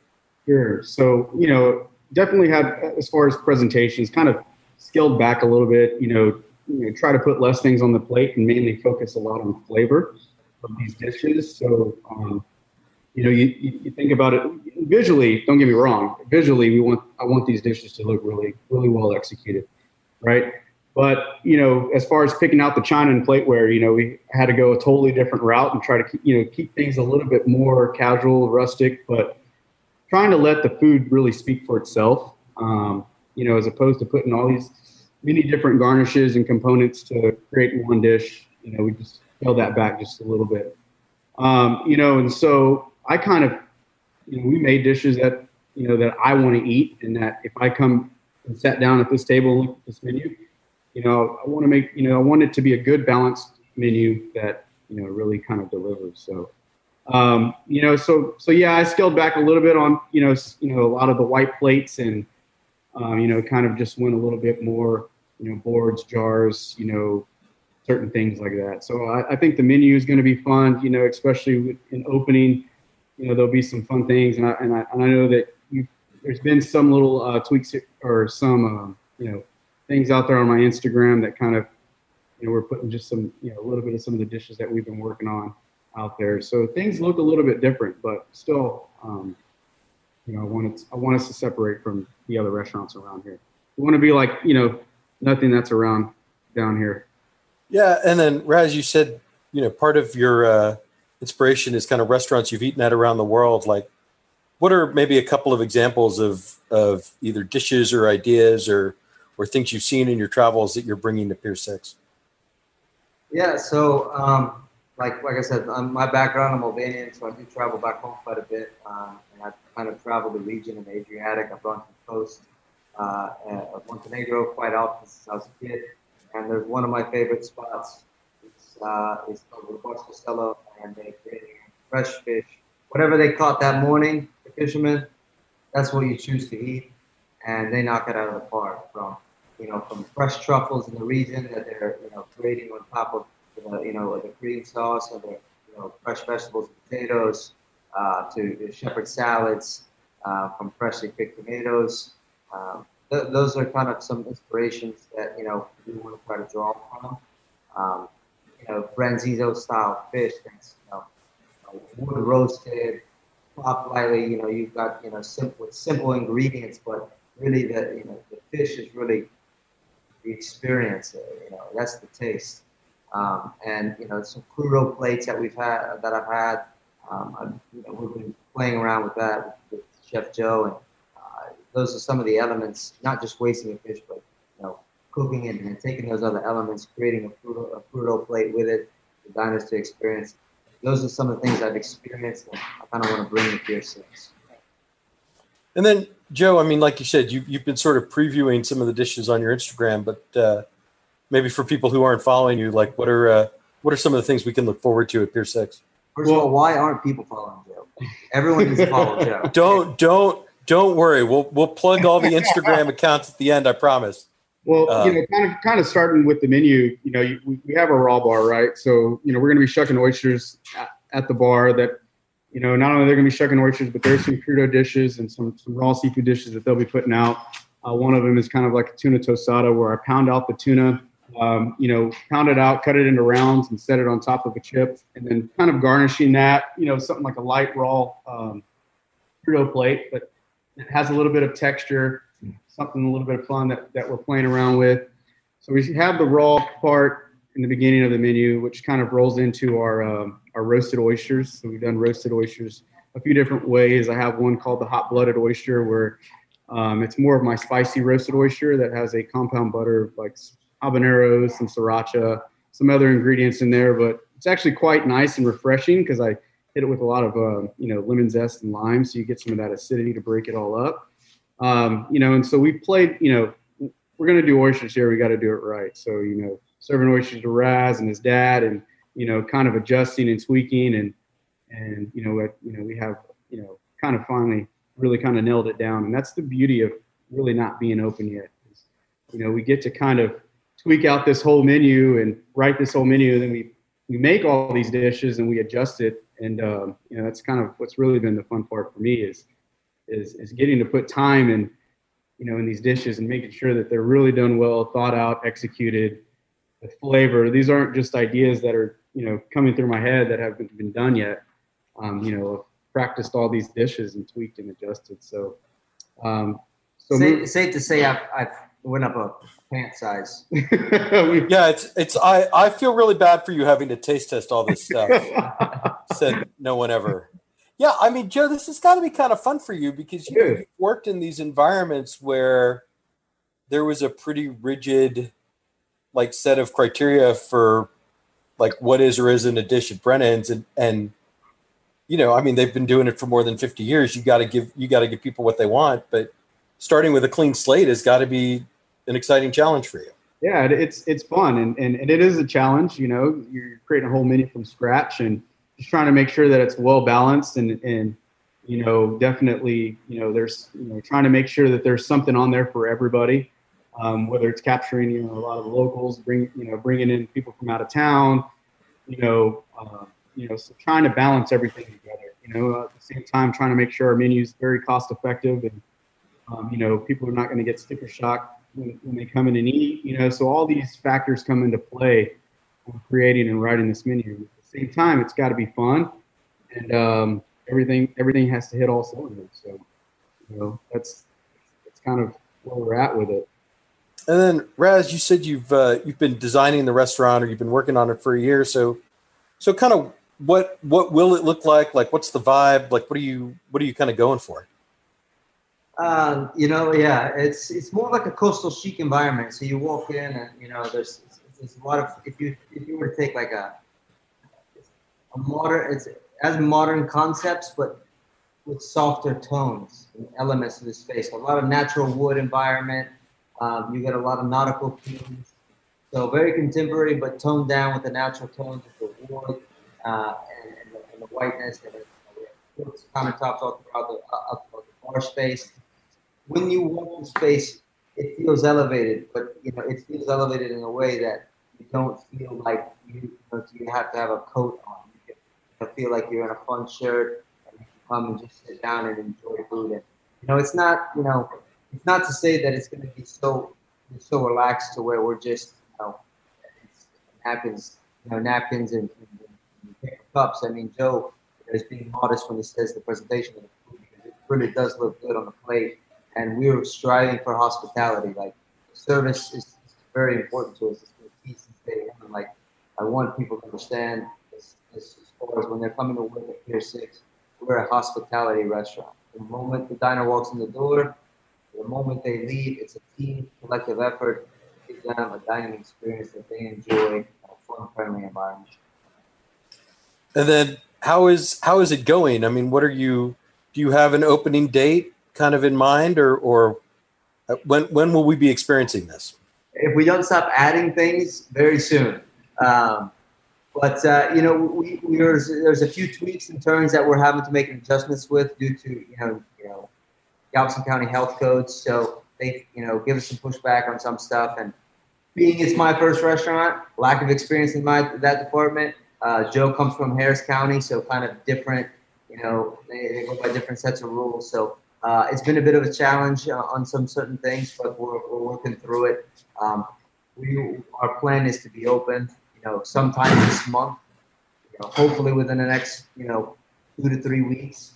Sure. So you know, definitely had as far as presentations, kind of scaled back a little bit. You know, you know, try to put less things on the plate and mainly focus a lot on flavor of these dishes. So um, you know, you, you think about it visually. Don't get me wrong. Visually, we want I want these dishes to look really really well executed, right? But you know, as far as picking out the china and plateware, you know, we had to go a totally different route and try to keep, you know keep things a little bit more casual, rustic, but trying to let the food really speak for itself. Um, you know, as opposed to putting all these many different garnishes and components to create one dish. You know, we just scaled that back just a little bit. Um, you know, and so I kind of, you know, we made dishes that, you know, that I want to eat and that if I come and sat down at this table and look at this menu, you know, I want to make, you know, I want it to be a good balanced menu that, you know, really kind of delivers. So, um, you know, so, so yeah, I scaled back a little bit on, you know, you know, a lot of the white plates and, um, you know, kind of just went a little bit more, you know, boards, jars, you know, certain things like that. So I, I think the menu is going to be fun, you know, especially in opening, you know there'll be some fun things, and I and I, and I know that there's been some little uh, tweaks or some um, you know things out there on my Instagram that kind of you know we're putting just some you know a little bit of some of the dishes that we've been working on out there. So things look a little bit different, but still, um, you know, I want it, I want us to separate from the other restaurants around here. We want to be like you know nothing that's around down here. Yeah, and then Raz, you said you know part of your uh, inspiration is kind of restaurants you've eaten at around the world. Like, what are maybe a couple of examples of of either dishes or ideas or or things you've seen in your travels that you're bringing to Pier Six? Yeah, so um, like like I said, um, my background I'm Albanian, so I do travel back home quite a bit, um, and I've kind of traveled the region of Adriatic. I've gone to the coast uh, of Montenegro quite often since I was a kid, and there's one of my favorite spots. It's, uh, it's called the Costello and they bring fresh fish. Whatever they caught that morning, the fishermen, that's what you choose to eat, and they knock it out of the park. From you know, from fresh truffles in the region that they're you know creating on top of the, you know the cream sauce or the you know fresh vegetables, and potatoes, uh, to shepherd salads, uh, from freshly picked tomatoes. Um, th- those are kind of some inspirations that you know we want to try to draw from. Um, you know, branzino style fish that's, you know, wood roasted, popped lightly. You know, you've got, you know, simple, simple ingredients, but really the, you know, the fish is really the experience. You know, that's the taste. Um, and, you know, some crudo plates that we've had, that I've had. Um, I've, you know, we've been playing around with that with, Chef Joe and uh, those are some of the elements, not just wasting a fish, but you know, cooking it and taking those other elements, creating a crudo, a plate with it, the diners to experience. Those are some of the things I've experienced and I kind of want to bring to Pier 6. And then, Joe, I mean, like you said, you, you've been sort of previewing some of the dishes on your Instagram, but uh, maybe for people who aren't following you, like what are uh, what are some of the things we can look forward to at Pier 6? First well, of all, why aren't people following Joe? Everyone needs to follow Joe. Don't don't don't worry. We'll we'll plug all the Instagram accounts at the end. I promise. Well, um, you know, kind of kind of starting with the menu. You know, we, we have a raw bar, right? So you know, we're going to be shucking oysters at, at, the bar. That you know, not only they're going to be shucking oysters, but there's some crudo dishes and some some raw seafood dishes that they'll be putting out. Uh, one of them is kind of like a tuna tostada, where I pound out the tuna um, you know, pound it out, cut it into rounds, and set it on top of a chip, and then kind of garnishing that, you know, something like a light raw um, Frito plate, but it has a little bit of texture, something a little bit of fun that, that we're playing around with. So we have the raw part in the beginning of the menu, which kind of rolls into our um, our roasted oysters. So we've done roasted oysters a few different ways. I have one called the hot blooded oyster, where um, it's more of my spicy roasted oyster that has a compound butter like habaneros, some sriracha, some other ingredients in there. But it's actually quite nice and refreshing because I hit it with a lot of uh, you know lemon zest and lime, so you get some of that acidity to break it all up. Um, you know, and so we played. You know, we're gonna do oysters here. We got to do it right. So you know, serving oysters to Raz and his dad, and you know, kind of adjusting and tweaking, and and you know, you know, we have you know, kind of finally really kind of nailed it down, and that's the beauty of really not being open yet. Is, you know, we get to kind of tweak out this whole menu and write this whole menu, and then we we make all these dishes and we adjust it, and um, you know, that's kind of what's really been the fun part for me is is is getting to put time in you know in these dishes and making sure that they're really done well, thought out, executed the flavor. These aren't just ideas that are you know coming through my head that haven't been done yet. Um, you know, I've practiced all these dishes and tweaked and adjusted. So, um, so safe, safe to say I've, I've went up a pant size. yeah, it's it's I I feel really bad for you having to taste test all this stuff. Said no one ever. Yeah, I mean, Joe, this has got to be kind of fun for you because you worked in these environments where there was a pretty rigid like set of criteria for like what is or isn't a dish at Brennan's. And and you know I mean they've been doing it for more than 50 years. You got to give you got to give people what they want. But starting with a clean slate has got to be an exciting challenge for you. Yeah it's it's fun. And, and and it is a challenge you know you're creating a whole menu from scratch. And just trying to make sure that it's well balanced and and you know definitely you know there's you know trying to make sure that there's something on there for everybody um, whether it's capturing you know a lot of the locals, bring you know bringing in people from out of town, you know, uh, you know, so trying to balance everything together. You know, at the same time trying to make sure our menu is very cost effective and um, you know people are not going to get sticker shock when, when, they come in and eat. You know, so all these factors come into play when creating and writing this menu. At the same time, it's got to be fun and um, everything everything has to hit all cylinders. So you know that's that's kind of where we're at with it. And then Raz, you said you've uh, you've been designing the restaurant or you've been working on it for a year. So, so kind of what what will it look like? Like, what's the vibe? Like, what are you what are you kind of going for? Um, you know, yeah, it's it's more like a coastal chic environment. So you walk in and you know there's there's a lot of if you if you were to take like a a modern it's as modern concepts but with softer tones and elements of the space. A lot of natural wood environment um, you get a lot of nautical themes. So very contemporary, but toned down with the natural tones of the wood uh, and, and, the, and, the, whiteness. And know, countertops all throughout the, uh, the bar space. When you walk the space, it feels elevated, but you know it feels elevated in a way that you don't feel like you, you have to have a coat on. Feel like you're in a fun shirt and you can come and just sit down and enjoy food. And you know, it's not you know it's not to say that it's going to be so so relaxed to where we're just you know napkins you know napkins and, and, and cups. I mean, Joe is being modest when he says the presentation of the food because it really does look good on the plate, and we're striving for hospitality. Like service is, very important to us. It's since day. Like I want people to understand this, this as when they're coming to work at Pier Six, we're a hospitality restaurant. The moment the diner walks in the door, the moment they leave, it's a team, collective effort. to Give them a dining experience that they enjoy, a fun, friendly environment. And then, how is how is it going? I mean, what are you? Do you have an opening date kind of in mind, or or uh, when when will we be experiencing this? If we don't stop adding things, very soon. Um, but uh, you know, we, we, there's there's a few tweaks and turns that we're having to make adjustments with due to you know you know Galveston County Health Codes. So they, you know, give us some pushback on some stuff. And being it's my first restaurant, lack of experience in my that department. Uh, Joe comes from Harris County, so kind of different. You know, they, they go by different sets of rules. So uh, it's been a bit of a challenge uh, on some certain things, but we're, we're working through it. Um, we our plan is to be open, you know, sometime this month. You know, hopefully within the next, you know, two to three weeks.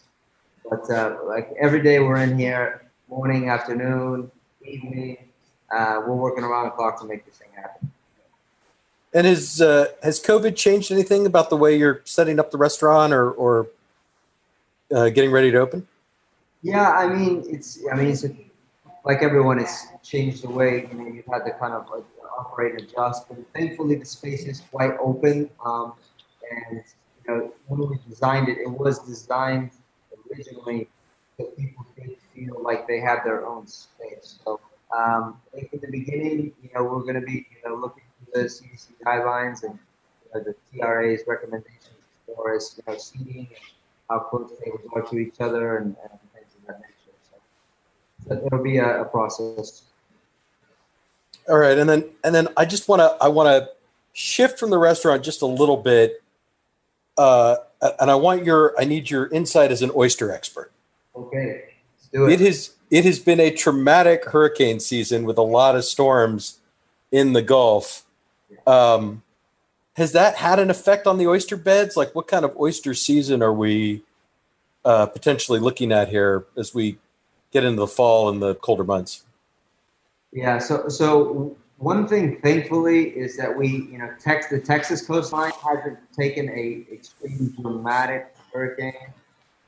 But uh, like every day we're in here, morning, afternoon, evening. Uh, we're working around the clock to make this thing happen. And is uh, has COVID changed anything about the way you're setting up the restaurant or or uh, getting ready to open? Yeah, I mean, it's I mean, it's like everyone, it's changed the way you know you've had to kind of But thankfully, the space is quite open. Um, and you know, when we designed it, it was designed originally so people feel like they have their own space. So um, in the beginning, you know, we're going to be you know looking for the CDC guidelines and you know, the TRA's recommendations as far as you know seating and how close tables are to each other and, and things of that nature. So, so it'll be a, a process. All right, and then and then I just want to I want to shift from the restaurant just a little bit, uh, and I want your I need your insight as an oyster expert. Okay, let's do it. It has it has been a traumatic hurricane season with a lot of storms in the Gulf. Um, has that had an effect on the oyster beds? Like, what kind of oyster season are we uh, potentially looking at here as we get into the fall and the colder months? Yeah. So so one thing, thankfully, is that we you know tex the Texas coastline hasn't taken a extreme dramatic hurricane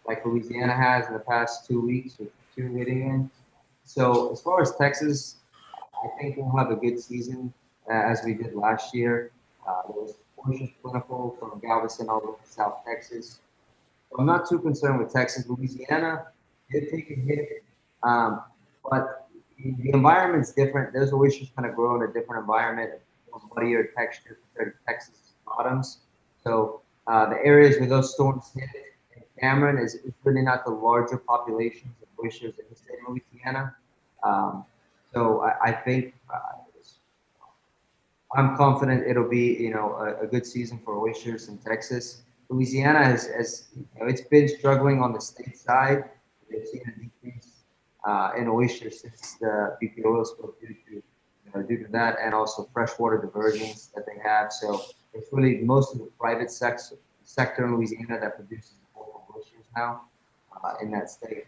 like Louisiana has in the past two weeks with two hitting in. So as far as Texas, I think we'll have a good season uh, as we did last year. Uh, there was oysters plentiful from Galveston all the way to South Texas. I'm not too concerned with Texas. Louisiana did take a hit, um, but the environment's different. Those oysters kind of grow in a different environment, muddier texture compared to Texas bottoms. So uh, the areas where those storms hit in Cameron is, is really not the larger populations of oysters in the state of Louisiana. Um, so I, I think uh, I'm confident it'll be you know a, a, good season for oysters in Texas. Louisiana has, has you know, it's been struggling on the state side. They've seen a uh, in oysters since the BP oil spill due to due to that, and also freshwater diversions that they have. So it's really most of the private sex, sector in Louisiana that produces oysters now uh, in that state.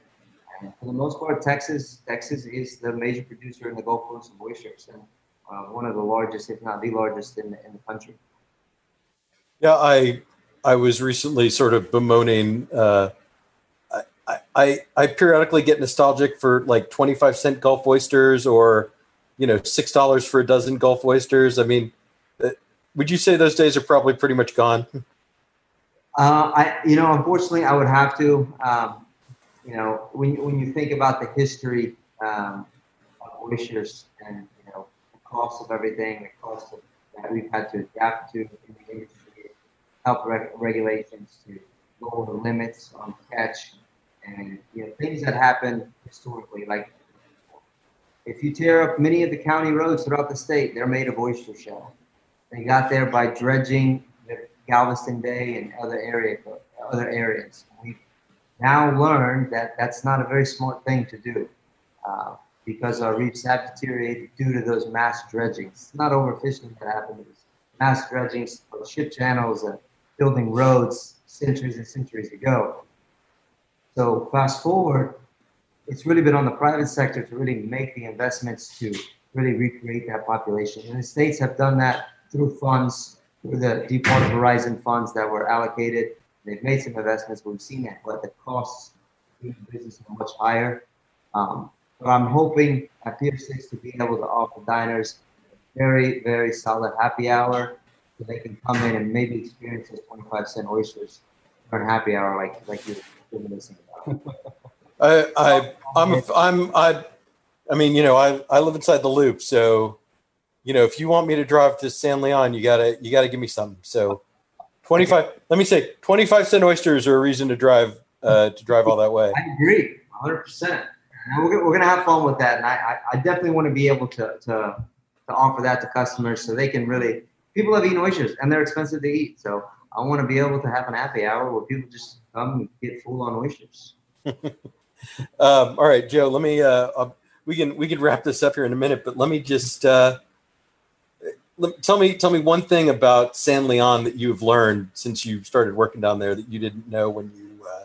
And for the most part, Texas Texas is the major producer in the Gulf Coast of oysters. And, uh, one of the largest, if not the largest, in the, in the country. Yeah, I I was recently sort of bemoaning. I, I periodically get nostalgic for like twenty five cent Gulf oysters or you know six dollars for a dozen Gulf oysters. I mean, uh, would you say those days are probably pretty much gone? Uh, I you know unfortunately I would have to. Um, you know when when you think about the history um, of oysters and you know the cost of everything, the cost of, that we've had to adapt to in the industry, health reg- regulations to lower the limits on catch, and you know things that happen historically. Like if you tear up many of the county roads throughout the state, they're made of oyster shell. They got there by dredging the Galveston Bay and other area other areas. We've now learned that that's not a very smart thing to do. Uh, because our reefs have deteriorated due to those mass dredgings. It's not overfishing that happened. It's mass dredgings of ship channels and building roads centuries and centuries ago. So fast forward, it's really been on the private sector to really make the investments to really recreate that population. And the states have done that through funds, through the Deepwater Horizon funds that were allocated. They've made some investments, but we've seen that, but the costs the business are much higher. Um, but I'm hoping at Pier 6 to be able to offer diners a very, very solid happy hour so they can come in and maybe experience those 25 cent oysters during happy hour like like you're I, I, I'm, I'm, I, I mean, you know, I, I live inside the loop, so, you know, if you want me to drive to San Leon, you gotta, you gotta give me something. So, 25, let me say, 25 cent oysters are a reason to drive, uh, to drive all that way. I agree, 100. percent we're, we're gonna have fun with that, and I, I, definitely want to be able to, to to offer that to customers so they can really. People have eaten oysters, and they're expensive to eat, so I want to be able to have an happy hour where people just come and get full on oysters. um, all right, Joe. Let me. Uh, uh, we can we can wrap this up here in a minute, but let me just. Uh, lem- tell me tell me one thing about San Leon that you've learned since you started working down there that you didn't know when you uh,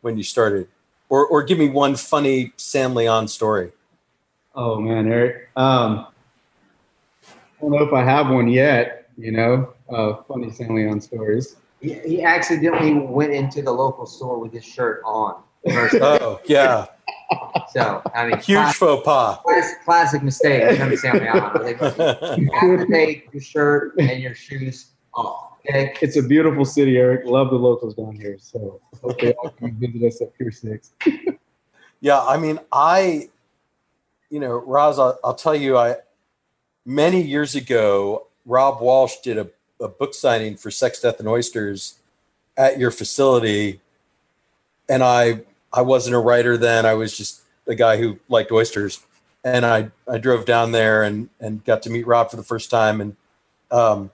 when you started, or or give me one funny San Leon story. Oh man, Eric. Um, I don't know if I have one yet. You know, uh, funny San Leon stories. He, he accidentally went into the local store with his shirt on. Oh yeah, So I mean, huge classic, faux pas. classic, classic mistake. From San Leon. Like, you have to take your shirt and your shoes off. Okay. It's a beautiful city, Eric. Love the locals down here. So hope they all come visit us at Pier Six. Yeah, I mean, I, you know, Raz, I'll, I'll tell you, I many years ago, Robb Walsh did a, a book signing for Sex, Death, and Oysters at your facility, and I I wasn't a writer then. I was just a guy who liked oysters, and I I drove down there and and got to meet Robb for the first time, and um,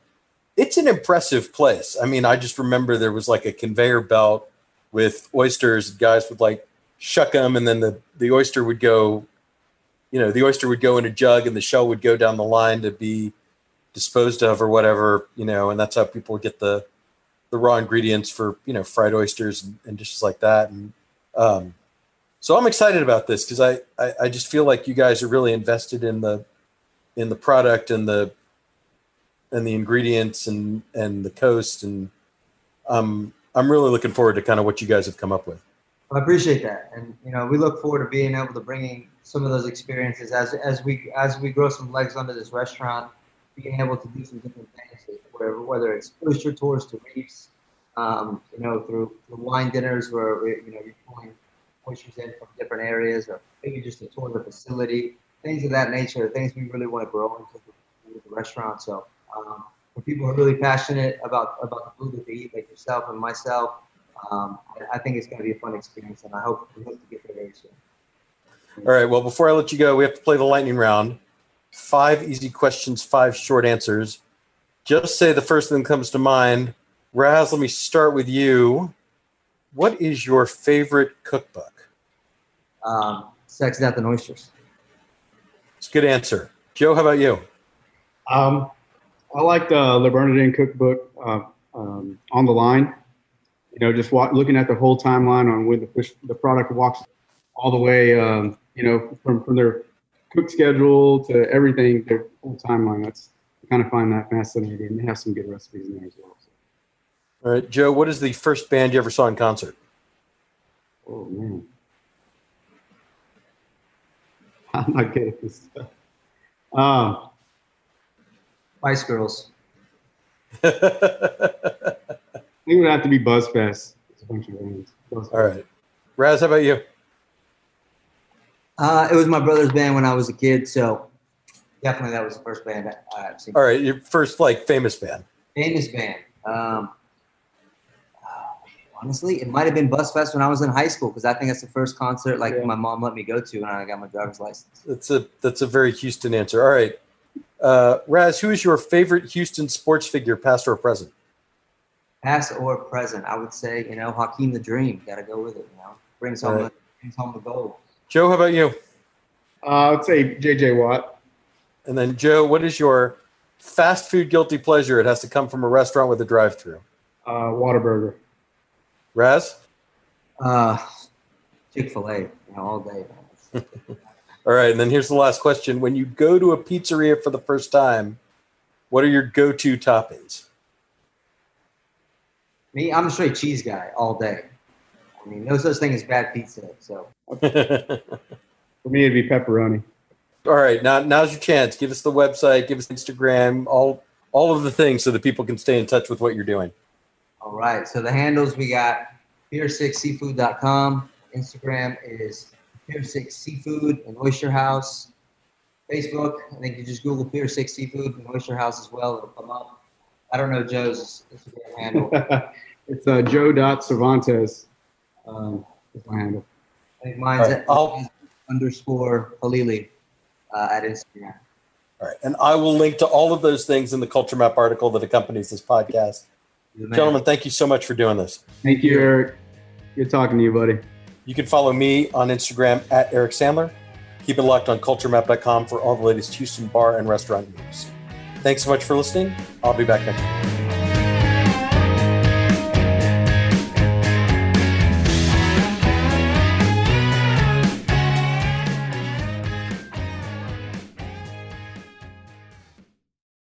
it's an impressive place. I mean, I just remember there was like a conveyor belt with oysters. Guys would like shuck them, and then the the oyster would go, you know, the oyster would go in a jug, and the shell would go down the line to be disposed of or whatever, you know, and that's how people get the the raw ingredients for you know fried oysters and, and dishes like that. And um, so I'm excited about this because I, I I just feel like you guys are really invested in the in the product and the and the ingredients and and the coast and um I'm really looking forward to kind of what you guys have come up with. I appreciate that, and you know, we look forward to being able to bringing some of those experiences as as we as we grow some legs under this restaurant, being able to do some different things, whether whether it's oyster tours to reefs, um, you know, through, wine dinners where you know you're pulling oysters in from different areas, or maybe just a tour of the facility, things of that nature, things we really want to grow into the, restaurant. So. Um, for people who are really passionate about about the food that they eat, like yourself and myself, um, I, think it's going to be a fun experience, and I hope hope to get there very soon. All right. Well, before I let you go, we have to play the lightning round. Five easy questions, five short answers. Just say the first thing that comes to mind. Raz, let me start with you. What is your favorite cookbook? Um, Sex, Death, and Oysters. It's a good answer. Joe, how about you? Um, I like the Le Bernardin cookbook uh, um, on the line. You know, just wa- looking at the whole timeline on when the fish, the product walks all the way. Um, you know, from from their cook schedule to everything, their whole timeline. That's I kind of find that fascinating. And they have some good recipes in there as well. So, All right, Joe, what is the first band you ever saw in concert? oh man, I'm not good at this stuff. Um, Spice Girls. All I think it would have to be Buzzfest. It's a bunch of bands. Buzzfest. right. Raz, how about you? Uh, it was my brother's band when I was a kid, so definitely that was the first band I've seen. All right, your first like famous band. Famous band. Um, honestly, it might have been Buzzfest when I was in high school because I think that's the first concert like Yeah. my mom let me go to when I got my driver's license. That's a that's a very Houston answer. All right. Uh, Raz, who is your favorite Houston sports figure, past or present? Past or present, I would say you know Hakeem the Dream. Got to go with it. You know, brings home Right. the, brings home the gold. Joe, how about you? Uh, I'd say JJ Watt. And then Joe, what is your fast food guilty pleasure? It has to come from a restaurant with a drive-through. Uh, Whataburger. Raz? Uh, Chick Fil A, you know, all day. All right, and then here's the last question. When you go to a pizzeria for the first time, what are your go-to toppings? Me, I'm a straight cheese guy all day. I mean, no such thing as bad pizza. So For me, it'd be pepperoni. All right, now now's your chance. Give us the website, give us Instagram, all all of the things so that people can stay in touch with what you're doing. All right. So the handles we got pier6seafood.com. Instagram is pier6 seafood and oyster house. Facebook, I think you just Google Pier 6 Seafood and Oyster House as well. It'll come up. I don't know Joe's Instagram handle. I it's uh, Joe.Cervantez. Um, is my handle. think mine's All right, at I'll- underscore Halili uh, at Instagram. All right, and I will link to all of those things in the Culture Map article that accompanies this podcast. You're the man. Gentlemen, thank you so much for doing this. Thank you, Eric. Good talking to you, buddy. You can follow me on Instagram at Eric Sandler. Keep it locked on culturemap.com for all the latest Houston bar and restaurant news. Thanks so much for listening. I'll be back next week.